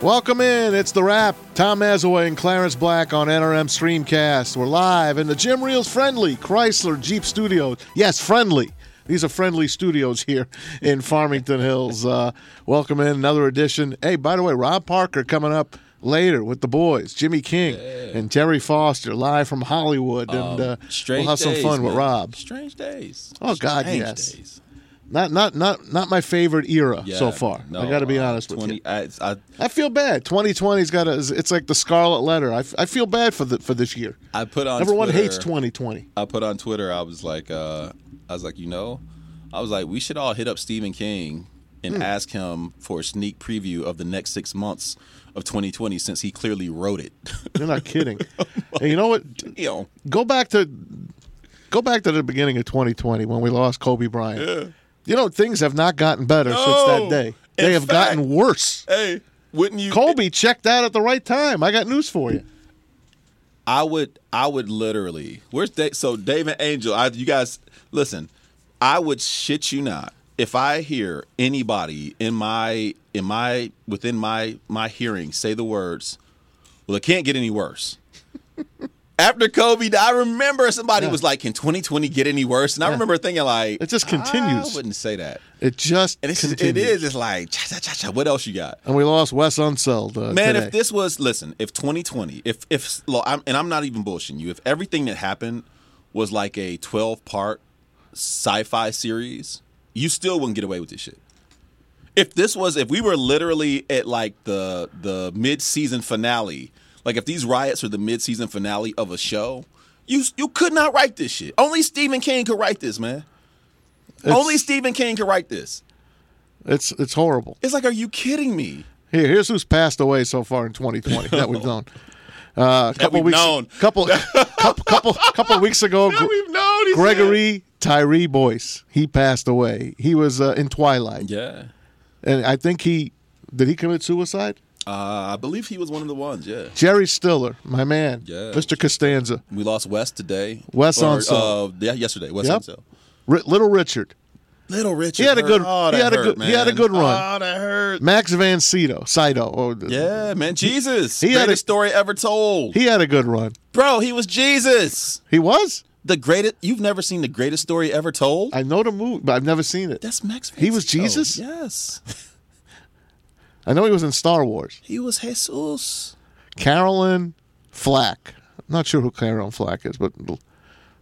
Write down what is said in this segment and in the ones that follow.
Welcome in. It's the Rap. Tom Mazawey and Clarence Black on NRM Streamcast. We're live in the Jim Riehl's friendly Chrysler Jeep Studios. Yes, friendly. These are friendly studios here in Farmington Hills. Uh, welcome in another edition. Hey, by the way, Rob Parker coming up later with the boys, Jimmy King and Terry Foster, live from Hollywood, and uh, we'll have some days, fun with. Rob. Strange days. Oh, God, Strange yes. days. Not not not not my favorite era Yeah, so far. no, I got to be uh, honest with 20, you. I, I, I feel bad. 2020's got a. It's like the scarlet letter. I, f- I feel bad for the for this year. I put on Everyone Twitter, hates 2020. I put on Twitter. I was like, uh, I was like, you know, I was like, we should all hit up Stephen King and Hmm. ask him for a sneak preview of the next six months of 2020 since he clearly wrote it. You're not kidding. and you know what? you know, Go back to go back to the beginning of 2020 when we lost Kobe Bryant. You know things have not gotten better since that day. They In have fact- gotten worse. hey, wouldn't you? Kobe checked out at the right time. I got news for you. I would I would literally where's Dave so Dave and Angel I you guys listen I would shit you not if I hear anybody in my in my within my my hearing say the words well it can't get any worse after Kobe I remember somebody Yeah. was like can 2020 get any worse and I remember thinking like It just continues. I wouldn't say that It just and it's continues. it is it's like cha, cha, cha, cha. what else you got And we lost Wes Unseld. Uh, Man, today. if this was listen, if 2020, if if and I'm not even bullshitting you, if everything that happened was like a 12 part sci-fi series, you still wouldn't get away with this shit. If this was, if we were literally at like the the mid season finale, like if these riots are the mid season finale of a show, you you could not write this shit. Only Stephen King could write this, man. It's- Only Stephen King could write this. it's it's horrible. It's like, are you kidding me? Here, here's who's passed away so far in 2020 that we've known. Uh, a couple we've weeks, known. couple, couple, couple, couple weeks ago, known. he said. Gregory Tyree Boyce, he passed away. He was uh, in Twilight, Yeah. and I think he did he commit suicide. Uh, I believe he was one of the ones. Yeah, Jerry Stiller, my man, Yeah. Mr. Costanza, we lost West today. Wes Or, Unseld. Uh, yeah, yesterday. West Yep. Unseld. R- Little Richard, Little Richard. He had a good- Oh, he had a hurt, good- he had a good run. Oh, that hurt. Max von Sydow, Sydow. Oh, Yeah, man. Jesus. he had greatest a- story ever told. he had a good run. Bro, he was Jesus. He was. The greatest. You've never seen the greatest story ever told? I know the movie, but I've never seen it. That's Max. He was. Jesus? Yes. I know he was in Star Wars. He was Jesus. Carolyn Flack. I'm not sure who Carolyn Flack is, but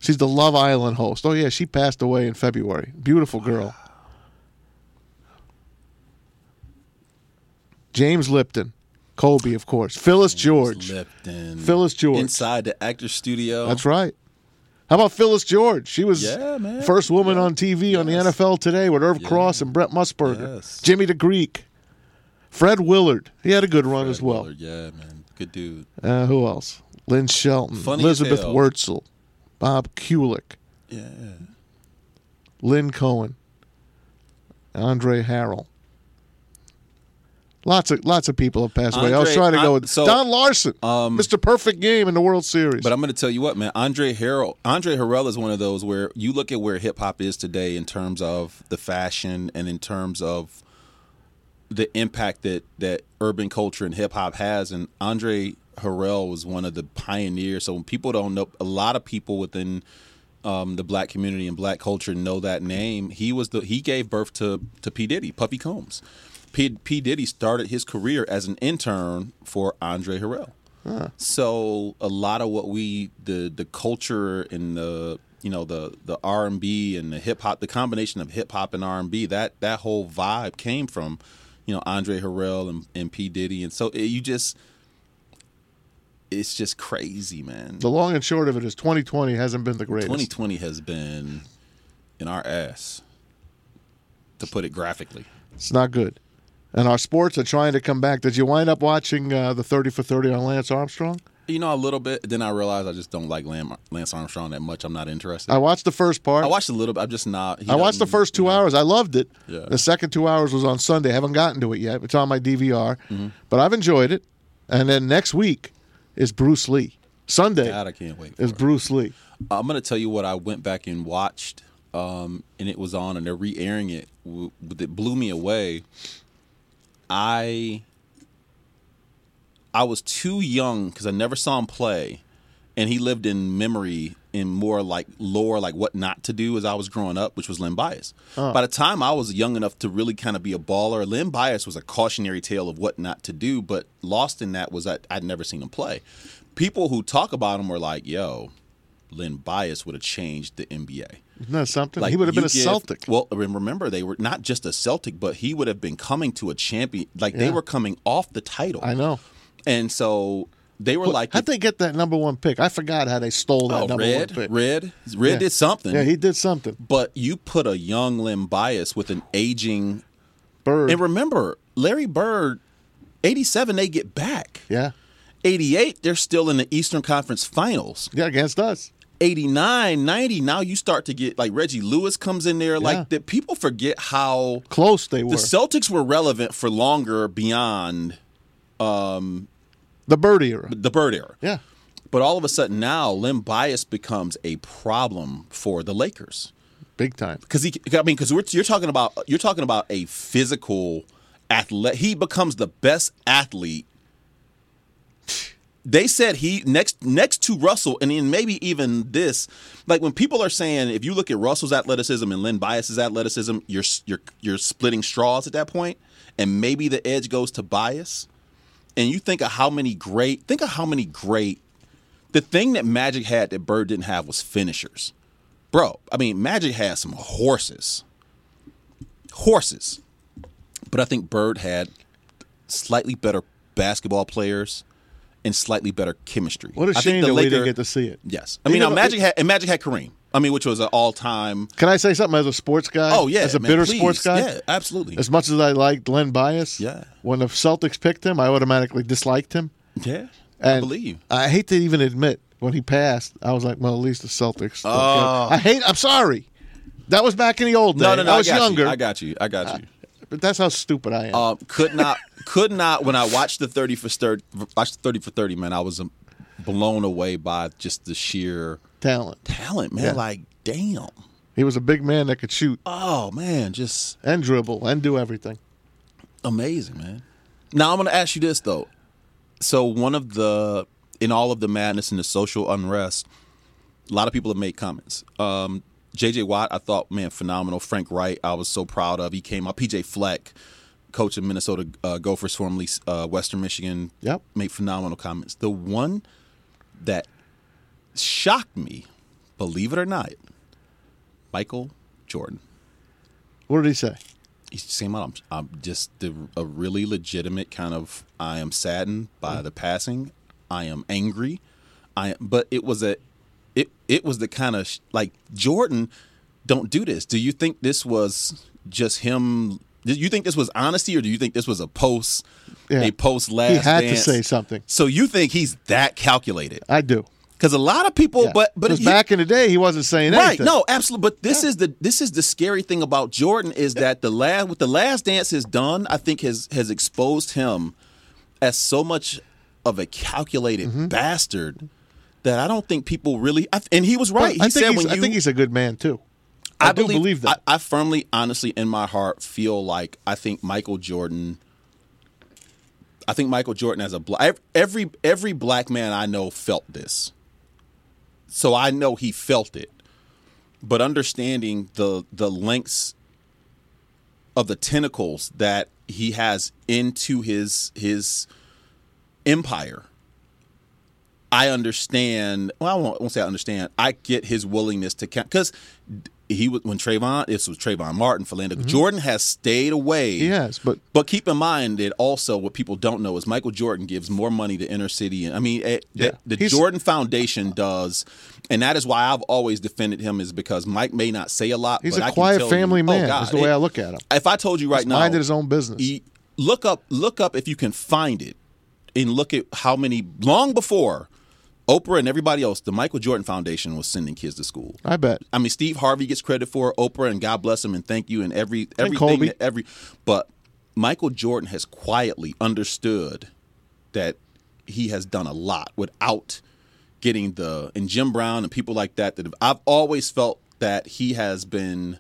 she's the Love Island host. Oh yeah, she passed away in February. Beautiful girl. James Lipton, Kobe, of course. Phyllis George. Lipton. Phyllis George. Inside the actor studio. That's right. How about Phyllis George? She was Yeah, man. first woman on TV on the NFL today with Irv Yeah. Cross and Brent Musburger. Yes. Jimmy the Greek. Fred Willard. He had a good run as well. Willard, Yeah, man. Good dude. Uh, who else? Lynn Shelton, Funny Elizabeth hell. Wurtzel, Bob Kulick, Yeah. Lynn Cohen, Andre Harrell. Lots of lots of people have passed away. I was trying to go with so, Don Larsen, um, Mr. Perfect Game in the World Series. But I'm going to tell you what, man. Andre Harrell, Andre Harrell is one of those where you look at where hip hop is today in terms of the fashion and in terms of the impact that that urban culture and hip hop has. And Andre Harrell was one of the pioneers. So when people don't know, a lot of people within um, the black community and black culture know that name. He was the he gave birth to to P Diddy, Puffy Combs. P, P Diddy started his career as an intern for Andre Harrell. So a lot of what we the the culture and the you know the the R and B and the hip hop, the combination of hip hop and R and B, that that whole vibe came from you know Andre Harrell and, and P Diddy, and so it, you just it's just crazy, man. the long and short of it is 2020 hasn't been the greatest. 2020 has been in our ass, to put it graphically. It's not good. And our sports are trying to come back. Did you wind up watching uh, the 30 for 30 on Lance Armstrong? You know, a little bit. Then I realized I just don't like Lance Armstrong that much. I'm not interested. I watched the first part. I watched a little bit. I'm just not. I watched the first two hours. I loved it. Yeah. The second two hours was on Sunday. I haven't gotten to it yet. It's on my DVR, Mm-hmm. but I've enjoyed it. And then next week is Bruce Lee. Sunday God, I can't wait. Is it. Bruce Lee. I'm gonna tell you what I went back and watched, um, and it was on, and they're re-airing it. It blew me away. I I was too young because I never saw him play, and he lived in memory in more like lore, like what not to do as I was growing up, which was Len Bias. Oh. By the time I was young enough to really kind of be a baller, Len Bias was a cautionary tale of what not to do. But lost in that was that I'd never seen him play. People who talk about him were like, "Yo, Len Bias would have changed the NBA." Isn't that something? he would have been a give- Celtic. Well, remember they were not just a Celtic, but he would have been coming to a champion. Like they were coming off the title. I know. And so they were like, How'd they get that number one pick? I forgot how they stole that "Oh, number red, one pick. red, red Yeah. did something." Yeah, he did something. but you put a young Len Bias with an aging, Bird. and remember Larry Bird, eighty-seven, they get back. yeah. 88, they're still in the Eastern Conference Finals. Yeah, against us. 89, 90, now you start to get like Reggie Lewis comes in there. Yeah. Like that people forget how Close they were. the Celtics were relevant for longer beyond um, the Bird era. the Bird era. Yeah. But all of a sudden now, Len Bias becomes a problem for the Lakers Big time. because he. I mean, because you're talking about you're talking about a physical athlete. He becomes the best athlete. They said he next next to Russell, and then maybe even this. Like when people are saying, if you look at Russell's athleticism and Len Bias's athleticism, you're you're you're splitting straws at that point, and maybe the edge goes to Bias. And you think of how many great think of how many great the thing that Magic had that Bird didn't have was finishers. Bro, I mean, Magic had some horses. Horses. But I think Bird had slightly better basketball players and slightly better chemistry. What a I think shame the that we didn't get to see it. Yes. I mean, now know, Magic had and Magic had Kareem. I mean, which was an all-time Can I say something as a sports guy? Oh yeah, As a man, bitter please. sports guy? Yeah, absolutely. As much as I liked Len Bias, Yeah. when the Celtics picked him, I automatically disliked him. yeah. I And believe. I hate to even admit when he passed, I was like, well, at least the Celtics. Oh. I hate. I'm sorry. That was back in the old days. No, no, no. I was got younger, You. I got you. I got you. but that's how stupid I am. Um, could not, could not. When I watched the thirty for thirty, watched the thirty for thirty, man, I was blown away by just the sheer Talent. talent, man. Yeah. Like, damn. He was a big man that could shoot Oh man, just and dribble and do everything. amazing, man. Now I'm going to ask you this though. So one of the in all of the madness and the social unrest, a lot of people have made comments. Um, JJ Watt, I thought, man, phenomenal. Frank Wright, I was so proud of. He came up. PJ Fleck, coach of Minnesota uh, Gophers, formerly uh, Western Michigan, Yep. made phenomenal comments. The one that shocked me, believe it or not, Michael Jordan. What did he say? He's saying, I'm, I'm just the, a really legitimate kind of. I am saddened by mm. the passing. I am angry. I but it was a, it it was the kind of sh- like Jordan. Don't do this. Do you think this was just him? Do you think this was honesty, or do you think this was a post, Yeah. a post last? He had to say something. So you think he's that calculated? I do. Because a lot of people, Yeah. but but he- back in the day, he wasn't saying Right. anything. No, absolutely. But this is the this is the scary thing about Jordan is that the last what the last dance has done, I think has has exposed him as so much of a calculated Mm-hmm. bastard that I don't think people really. I, and he was right. He I think said he's, when you. I think he's a good man too. I, do believe, that. I, I firmly, honestly, in my heart, feel like I think Michael Jordan. I think Michael Jordan as a black every every black man I know felt this. So I know he felt it. But understanding the the lengths of the tentacles that he has into his his empire. I understand. Well, I won't, won't say I understand. I get his willingness to count because he was when Trayvon. This was Trayvon Martin, Philando. Jordan has stayed away. Yes, but But keep in mind that also what people don't know is Michael Jordan gives more money to inner city, and I mean eh, Yeah. the, the Jordan Foundation does, and that is why I've always defended him is because Mike may not say a lot. he's but a I quiet family you, oh, man. God, is the way it- I look at him. If I told you right He's now, minded his own business. he- look up look up if you can find it and look at how many long before Oprah and everybody else the Michael Jordan Foundation was sending kids to school. I bet. I mean Steve Harvey gets credit for Oprah and God bless him and thank you and every everything that every but Michael Jordan has quietly understood that he has done a lot without getting the and Jim Brown and people like that that have, I've always felt that he has been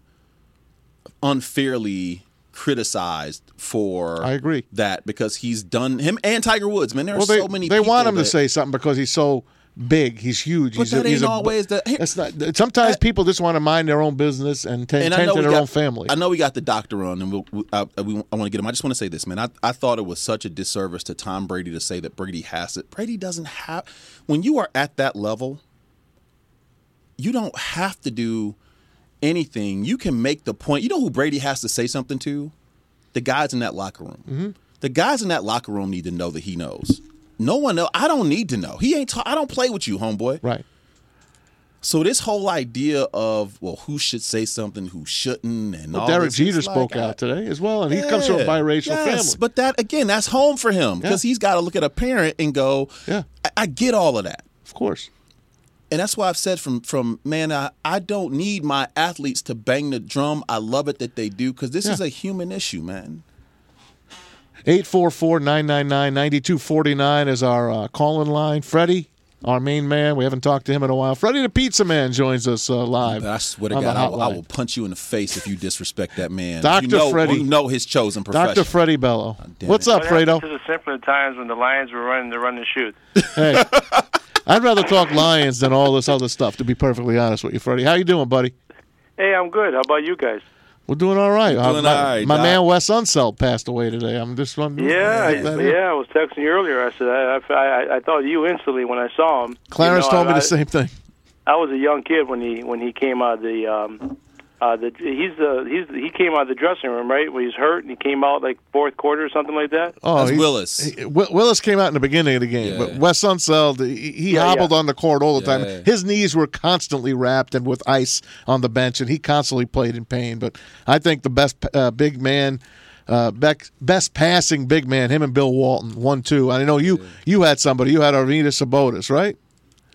unfairly criticized for I agree. that because he's done him and Tiger Woods. Man, there are Well, they, so many. they want him to say something because he's so big. He's huge. But he's that a, he's ain't a, always the- That's not. Sometimes people just want to mind their own business and tend, and I tend to their got, own family. I know we got the doctor on, and we'll, we, I, we, I want to get him. I just want to say this, man. I, I thought it was such a disservice to Tom Brady to say that Brady has it. Brady doesn't have. When you are at that level, you don't have to do anything. You can make the point. You know who Brady has to say something to? The guys in that locker room. Mm-hmm. The guys in that locker room need to know that he knows. No one else. I don't need to know. He ain't. Ta- I don't play with you, homeboy. right. So this whole idea of well, who should say something, who shouldn't, and all Derek Jeter it's spoke like, out I- today as well, and he comes from a Yeah, biracial yes, family. But that again, that's home for him because Yeah. he's got to look at a parent and go, Yeah. I, I get all of that. of course. And that's why I've said from from man, I, I don't need my athletes to bang the drum. I love it that they do because this Yeah. is a human issue, man. 844-999-9249 is our uh, call-in line. Freddie, our main man. We haven't talked to him in a while. Freddie the Pizza Man joins us uh, live. I swear to God, I will, I will punch you in the face if you disrespect that man. Dr. You know, Freddie. you know his chosen profession. Dr. Freddie Bello. damn What's up, What Fredo? happened to the simpler times when the Lions were running the run and shoot? Hey, I'd rather talk Lions than all this other stuff. To be perfectly honest with you, Freddie. How you doing, buddy? Hey, I'm good. How about you guys? We're doing all right. Uh, my all right, my man Wes Unseld passed away today. I'm just wondering. Yeah, I, yeah. I was texting you earlier. I said I, I, I thought of you instantly when I saw him. Clarence You know, told me I, the same thing. I was a young kid when he when he came out of the um, uh, the he's the he's he came out of the dressing room right when he's hurt and he came out like fourth quarter or something like that. Oh, That's Willis. he- Willis came out in the beginning of the game, Yeah. but Wes Unseld, he, he Yeah, hobbled yeah. on the court all the Yeah. time. His knees were constantly wrapped and with ice on the bench, and he constantly played in pain. But I think the best uh, big man, uh, bec- best passing big man, him and Bill Walton, one two. I know you you had somebody. You had Arvydas Sabonis, right?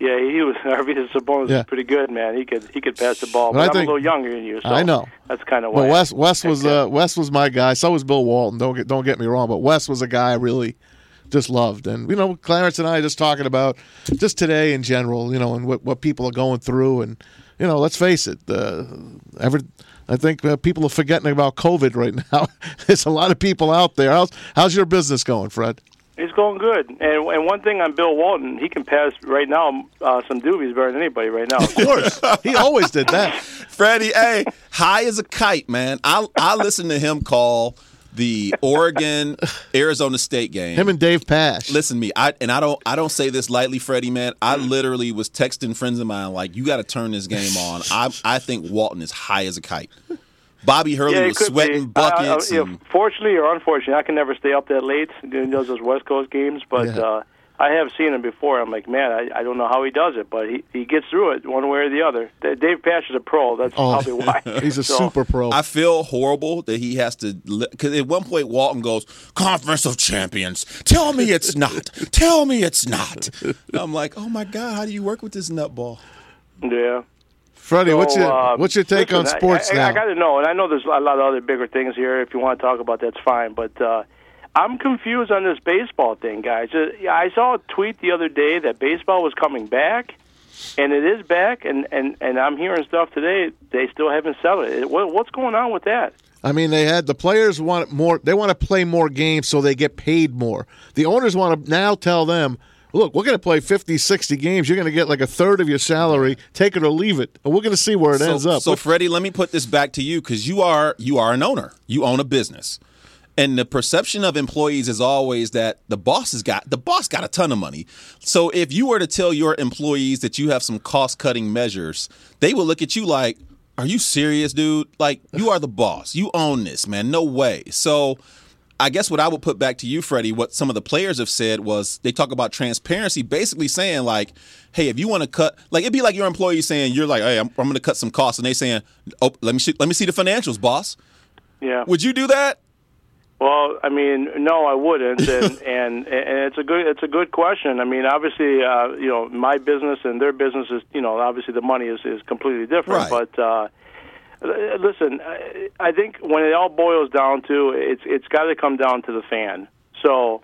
Yeah, he was Arvydas Sabonis Yeah. was pretty good, man. He could he could pass the ball, But but, I I'm think- a little younger than you. So I know. That's kind of why. Well, Wes Wes was uh, Wes was my guy. So was Bill Walton. Don't get don't get me wrong, but Wes was a guy I really just loved. And you know, Clarence and I just talking about just today in general, you know, and what what people are going through, and you know, let's face it, uh, every. I think uh, people are forgetting about COVID right now. There's a lot of people out there. How's how's your business going, Fred? He's going good. And and one thing on Bill Walton, he can pass right now uh, some doobies better than anybody right now. Of course, he always did that. Freddie, hey, high as a kite, man. I I listened to him call the Oregon Arizona State game. Him and Dave Pasch. Listen to me, I and I don't I don't say this lightly, Freddie, man. I literally was texting friends of mine like, you got to turn this game on. I I think Walton is high as a kite. Bobby Hurley yeah, it was could sweating be. Uh, uh, buckets. you know, and- fortunately or unfortunately, I can never stay up that late doing those, those West Coast games, but Yeah. uh, I have seen him before. I'm like, man, I, I don't know how he does it, but he, he gets through it one way or the other. Dave Pasch is a pro. That's Oh, probably why. he's a So, super pro. I feel horrible that he has to because at one point Walton goes conference of champions. Tell me it's not. Tell me it's not. And I'm like, oh my god, how do you work with this nutball? Yeah. Freddie, what's your uh, what's your take on listen, I- sports I, now? I, got to know, and I know there's a lot of other bigger things here. If you want to talk about, that's fine. But uh, I'm confused on this baseball thing, guys. Uh, I saw a tweet the other day that baseball was coming back, and it is back. And and and I'm hearing stuff today. They still haven't settled it. What, what's going on with that? I mean, they had the players want more. They want to play more games so they get paid more. The owners want to now tell them, look, we're going to play 50, 60 games. You're going to get like a third of your salary. Take it or leave it. And we're going to see where it so, ends up. So What- Freddie, let me put this back to you because you are you are an owner. You own a business. And the perception of employees is always that the boss has got the boss got a ton of money. So if you were to tell your employees that you have some cost cutting measures, they will look at you like, "Are you serious, dude? Like you are the boss. You own this, man. No way." So I guess what I would put back to you, Freddie, what some of the players have said was they talk about transparency, basically saying like, "Hey, if you want to cut, like it'd be like your employee saying you're like, hey, I'm, I'm going to cut some costs," and they saying, "Oh, let me see, let me see the financials, boss." Yeah. Would you do that? Well, I mean, no, I wouldn't, and and and it's a good it's a good question. I mean, obviously, uh, you know, my business and their business is, you know, obviously the money is is completely different. Right. But uh, Uh, listen, I- think when it all boils down to it's it's got to come down to the fan. So,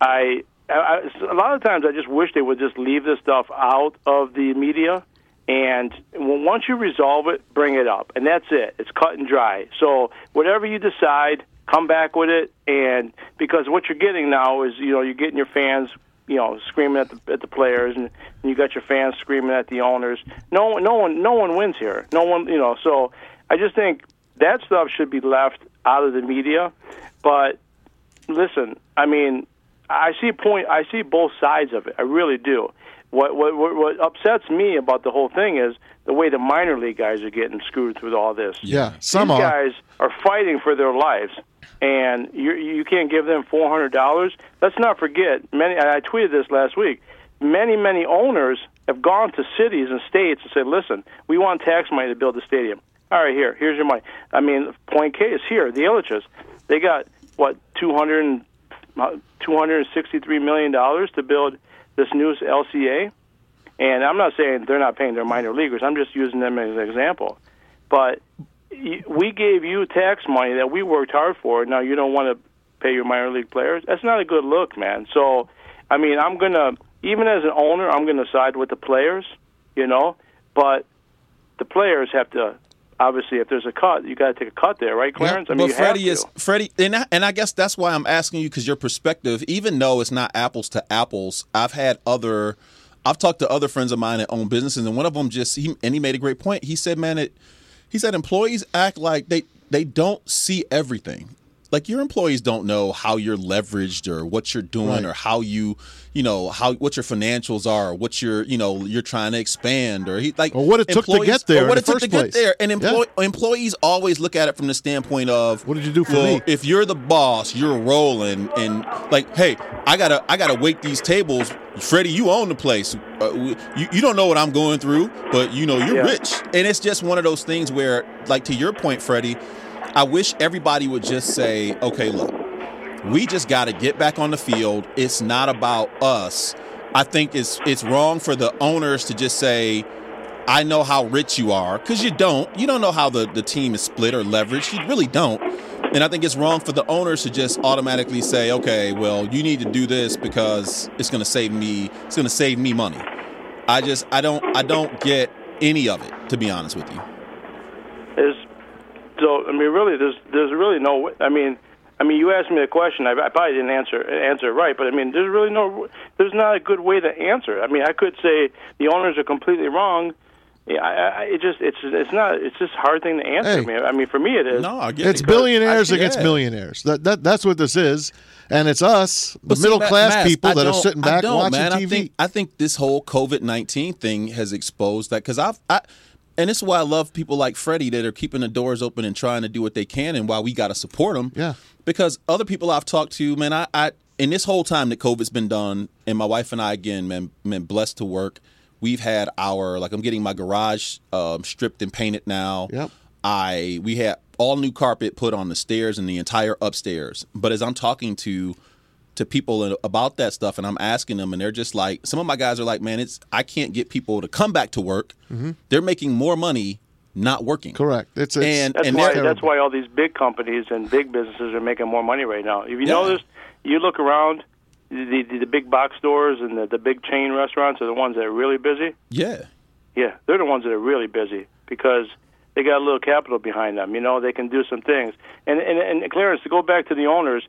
I, I a lot of times I just wish they would just leave this stuff out of the media. And once you resolve it, bring it up, and that's it. It's cut and dry. So whatever you decide, come back with it, and because what you're getting now is you know you're getting your fans you know screaming at the at the players, and, and you got your fans screaming at the owners. No no one, no one wins here. No one, you know. So I just think that stuff should be left out of the media. But listen, I mean, I see point. I see both sides of it. I really do. What what what, upsets me about the whole thing is the way the minor league guys are getting screwed through all this. Yeah, some These are. guys are fighting for their lives, and you you can't give them four hundred dollars. Let's not forget. Many. I tweeted this last week. Many many owners have gone to cities and states and said, "Listen, we want tax money to build the stadium. All right, here, here's your money." I mean, point case here, the Ilitches, they got what two hundred and uh, two hundred and sixty-three million dollars to build this new LCA. And I'm not saying they're not paying their minor leaguers. I'm just using them as an example. But we gave you tax money that we worked hard for. Now you don't want to pay your minor league players. That's not a good look, man. So, I mean, I'm gonna even as an owner, I'm gonna side with the players, you know. But the players have to obviously, if there's a cut, you got to take a cut there, right, Clarence? I mean, but Freddie is. Freddie, and I, and I guess that's why I'm asking you because your perspective, even though it's not apples to apples, I've had other, I've talked to other friends of mine that own businesses, and one of them just he and he made a great point. He said, "Man, it," he said, employees act like they they don't see everything. Like your employees don't know how you're leveraged or what you're doing Right. or how you, you know, how what your financials are, or what you're, you know, you're trying to expand or he like Or what it took to get there or what in it the took to first get there. And Yeah. employees always look at it from the standpoint of What did you do for well, me? if you're the boss, you're rolling and like, hey, I gotta I gotta wait these tables. Freddie, you own the place. Uh, you, you don't know what I'm going through, but you know you're Yeah. rich. And it's just one of those things where, like to your point, Freddie, I wish everybody would just say, okay, look, we just got to get back on the field. It's not about us. I think it's it's wrong for the owners to just say, I know how rich you are, because you don't. You don't know how the, the team is split or leveraged. You really don't. And I think it's wrong for the owners to just automatically say, okay, well, you need to do this because it's to save me. It's to save me money. I just I don't I don't get any of it to be honest with you. Is so I mean really there's there's really no I mean I mean you asked me a question I, I probably didn't answer answer it right but I mean there's really no there's not a good way to answer it. I mean I could say the owners are completely wrong yeah, I, I, it just it's it's not it's just a hard thing to answer. Hey. I mean, I mean, for me it is. No, I get It's it. billionaires I- against yeah. millionaires. That, that that's what this is, and it's us, the see, middle Ma- class Mass, people I that are don't- sitting I back don't, watching man. TV. I think I think this whole COVID nineteen thing has exposed that because I've I, and this is why I love people like Freddie that are keeping the doors open and trying to do what they can, and why we got to support them. Yeah. because other people I've talked to, man, I, I in this whole time that COVID's been done, and my wife and I again, man, been blessed to work. We've had our like I'm getting my garage um, stripped and painted now. Yep. I we had all new carpet put on the stairs and the entire upstairs. But as I'm talking to to people about that stuff and I'm asking them and they're just like some of my guys are like, man, it's I can't get people to come back to work. They're making more money not working. Mm-hmm. Correct. It's, it's And- That's and why that's why all these big companies and big businesses are making more money right now. If you Yeah. notice, you look around, the, the the big box stores and the, the big chain restaurants are the ones that are really busy. Yeah. Yeah, they're the ones that are really busy because they got a little capital behind them. You know, they can do some things. And and, and Clarence, to go back to the owners,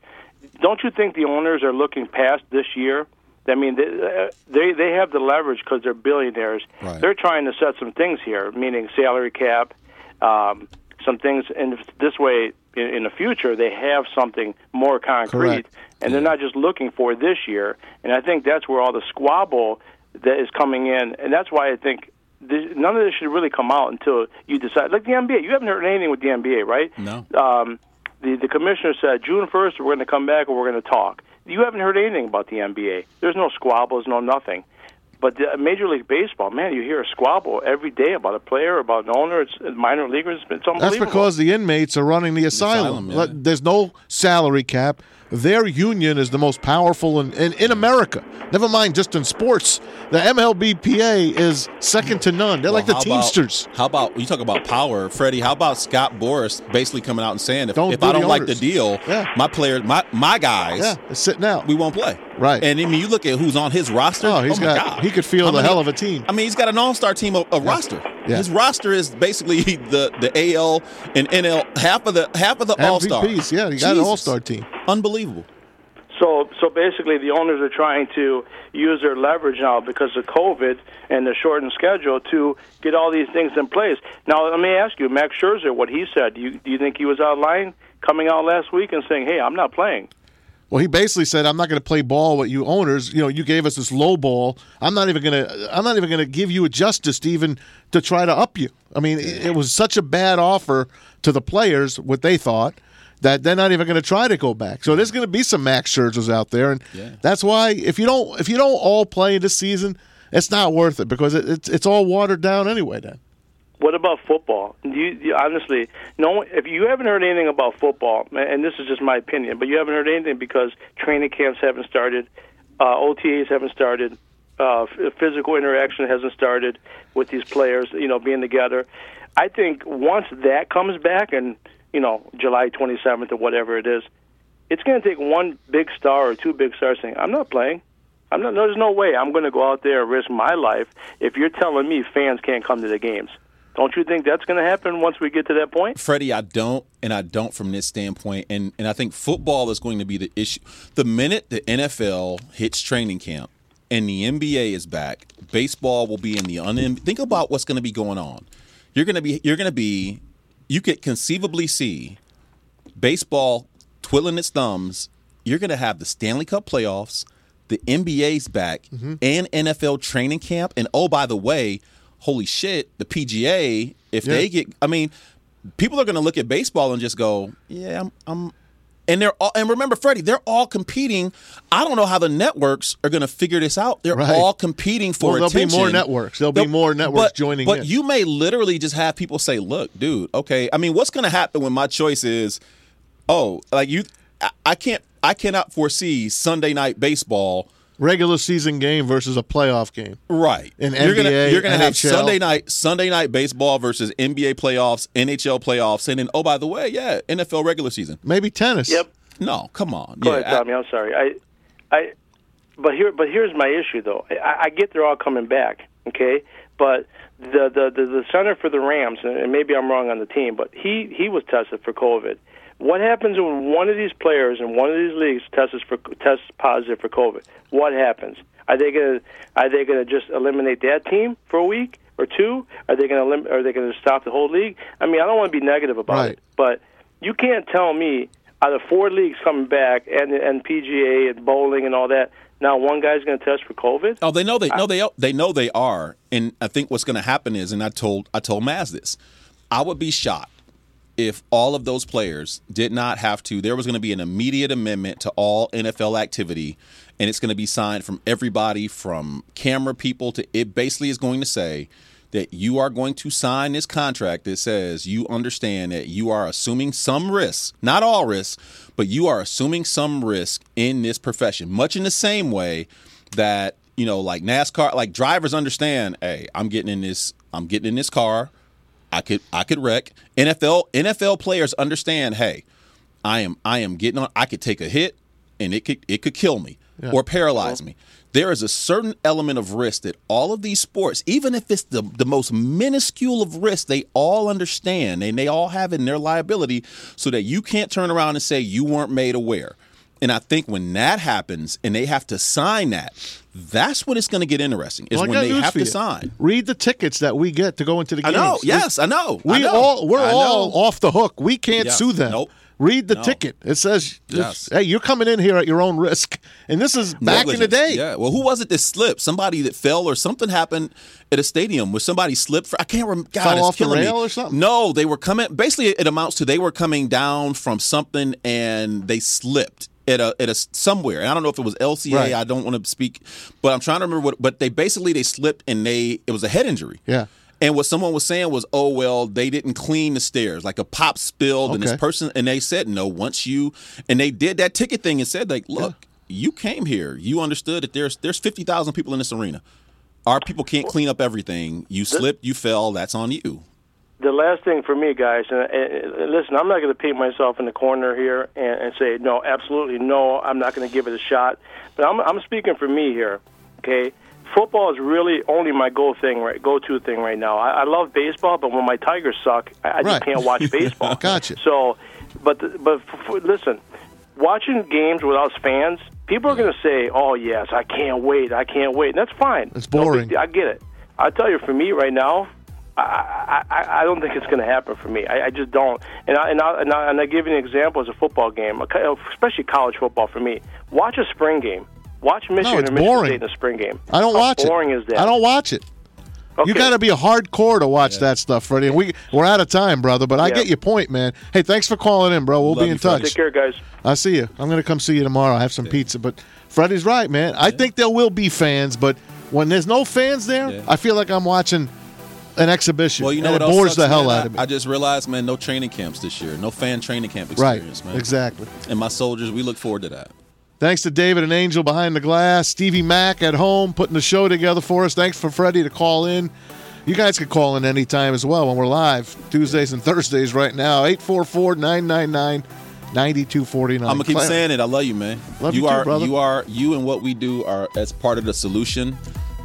don't you think the owners are looking past this year? I mean, they they, they have the leverage because they're billionaires. Right. They're trying to set some things here, meaning salary cap, um, some things. And this way, in, in the future, they have something more concrete, Correct. and they're not just looking for this year. And I think that's where all the squabble that is coming in, and that's why I think this, none of this should really come out until you decide. Like the NBA, you haven't heard anything with the NBA, right? No. Um, the the commissioner said June first we're going to come back and we're going to talk. You haven't heard anything about the NBA. There's no squabbles, no nothing. But the Major League Baseball, man, you hear a squabble every day about a player, about an owner. It's minor leaguers. It's unbelievable. That's because the inmates are running the asylum. asylum, yeah. There's no salary cap. Their union is the most powerful in, in, in America. Never mind just in sports. The MLBPA is second to none. They're like the Well, how about- Teamsters. how about you talk about power, Freddie? How about Scott Boras basically coming out and saying if, Don't if do I don't like the deal, Yeah. my players, my my guys, yeah, sitting out. we won't play. Right. And I mean, you look at who's on his roster. Oh, he's oh, my got- God. he could field How a many- hell of a team. I mean, he's got an all-star team of, of roster. Yeah. His roster is basically the the AL and NL half of the half of the all-star. MVPs. Yeah, he got an all-star team. Unbelievable. So, so basically, the owners are trying to use their leverage now because of COVID and the shortened schedule to get all these things in place. Now, let me ask you, Max Scherzer, what he said. Do you, do you think he was out of line coming out last week and saying, "Hey, I'm not playing"? Well, he basically said, "I'm not going to play ball with you owners. You know, you gave us this low ball. I'm not even going to. I'm not even going to give you a justice to even to try to up you. I mean, it, it was such a bad offer to the players, what they thought." That they're not even going to try to go back. So there's going to be some Max Scherzers out there, and Yeah. that's why if you don't if you don't all play this season, it's not worth it because it, it's it's all watered down anyway. Then What about football? You, you honestly, no. If you haven't heard anything about football, and this is just my opinion, but you haven't heard anything because training camps haven't started, uh, OTAs haven't started, uh, physical interaction hasn't started with these players. You know, being together. I think once that comes back, and you know, July 27th or whatever it is, it's going to take one big star or two big stars saying, "I'm not playing." I'm not. There's no way I'm going to go out there and risk my life if you're telling me fans can't come to the games. Don't you think that's going to happen once we get to that point? Freddie, I don't, and I don't from this standpoint, and and I think football is going to be the issue. The minute the NFL hits training camp and the NBA is back, baseball will be in the un. Think about what's going to be going on. You're going to be, you're going to be, you could conceivably see baseball twiddling its thumbs. You're going to have the Stanley Cup playoffs, the NBA's back, Mm-hmm. and NFL training camp. And oh, by the way, holy shit, the PGA, if Yeah. they get, I mean, people are going to look at baseball and just go, yeah, I'm, I'm and they're all, and remember, Freddie, they're all competing. I don't know how the networks are going to figure this out. They're Right. all competing for Well, there'll be more networks. There'll be They'll- more networks but- joining But in. you may literally just have people say, "Look, dude, okay. I mean, what's going to happen when my choice is, oh, like you, I, I can't, I cannot foresee Sunday night baseball." Regular season game versus a playoff game. Right. In you're gonna NBA, you're gonna have Sunday night Sunday night baseball versus NBA playoffs, NHL playoffs, and then oh by the way, yeah, NFL regular season. Maybe tennis. Yep. No, come on. Go yeah, ahead, Tommy. I'm sorry. I, I, but here, but here's my issue though. I, I get they're all coming back, okay, but the, the the the center for the Rams, and maybe I'm wrong on the team, but he he was tested for COVID. What happens when one of these players in one of these leagues tests for tests positive for COVID? What happens? Are they gonna are they gonna just eliminate that team for a week or two? Are they gonna are they gonna stop the whole league? I mean, I don't want to be negative about Right. it, but you can't tell me out of four leagues coming back and and PGA and bowling and all that. Now one guy's going to test for COVID. Oh, they know they know they they know they are, and I think what's going to happen is, and I told I told Maz this, I would be shocked if all of those players did not have to. There was going to be an immediate amendment to all NFL activity, and it's going to be signed from everybody, from camera people to it. Basically, is going to say that you are going to sign this contract that says you understand that you are assuming some risk, not all risk, but you are assuming some risk in this profession, much in the same way that you know, like NASCAR, like drivers understand. Hey, I'm getting in this. I'm getting in this car. I could I could wreck. NFL NFL players understand. Hey, I am I am getting on. I could take a hit, and it could it could kill me or paralyze me. There is a certain element of risk that all of these sports, even if it's the, the most minuscule of risk, they all understand and they all have in their liability so that you can't turn around and say you weren't made aware. And I think when that happens and they have to sign that, that's when it's going to get interesting. Is Well, when they have to you. sign. Read the tickets that we get to go into the game. I know. Yes, I know. We I know. all we're all off the hook. We can't Yes. sue them. Nope. Read the No. ticket. It says, Yes. "Hey, you're coming in here at your own risk." And this is back in the day. Yeah. Well, who was it that slipped? Somebody that fell or something happened at a stadium where somebody slipped. For, I can't remember. God, Fell off the killing me. rail or something? No, they were coming. Basically, it amounts to they were coming down from something and they slipped at a at a somewhere. And I don't know if it was LCA. Right. I don't want to speak, but I'm trying to remember what. But they basically they slipped and they it was a head injury. Yeah. And what someone was saying was, oh well, they didn't clean the stairs, like a pop spilled, and this person, and they said no. Once you, and they did that ticket thing and said, like, look, you came here, you understood that there's there's fifty thousand people in this arena. Our people can't clean up everything. You slipped, you fell. That's on you. The last thing for me, guys, and, and listen, I'm not going to paint myself in the corner here and, and say no, absolutely no. I'm not going to give it a shot. But I'm, I'm speaking for me here. Okay, football is really only my go thing, right? Go to thing right now. I, I love baseball, but when my Tigers suck, I, I Right. just can't watch baseball. Gotcha. So, but but f- f- listen, watching games without fans, people are going to say, "Oh yes, I can't wait, I can't wait." And that's fine. It's boring. deal. I get it. I tell you, for me right now, I, I, I don't think it's going to happen for me. I, I just don't. And I, and I, and I, and I give you an example as a football game, especially college football. For me, watch a spring game. Watch Michigan it's or Michigan boring. State in a spring game. I don't How watch boring it. is that? I don't watch it. You got to be a hardcore to watch that stuff, Freddie. We we're out of time, brother. But I Yeah. get your point, man. Hey, thanks for calling in, bro. We'll Love be in you, touch. Take care, guys. I see you. I'm gonna come see you tomorrow. I have some pizza. But Freddie's right, man. I think there will be fans, but when there's no fans there, Yeah. I feel like I'm watching an exhibition. Well, you know and what it bores the hell man? out of me. I, just realized, man, no training camps this year. No fan training camp right. experience, man. Exactly. And my soldiers, we look forward to that. Thanks to David and Angel behind the glass, Stevie Mack at home putting the show together for us. Thanks for Freddie to call in. You guys can call in anytime as well when we're live, Tuesdays and Thursdays right now. 844 999 9249. I'm gonna keep saying it. I love you, man. Love you you too, are brother. you are you and what we do are as part of the solution.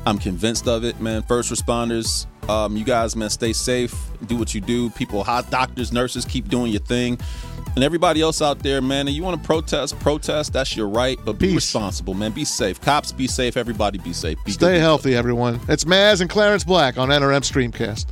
I'm convinced of it, man. First responders, um, you guys, man, stay safe. Do what you do. People, hot doctors, nurses, keep doing your thing. And everybody else out there, man, and you want to protest, protest. That's your right, but be responsible, man. Be safe. Cops, be safe. Everybody, be safe. Be Stay healthy, everyone. It's Maz and Clarence Black on NRM Streamcast.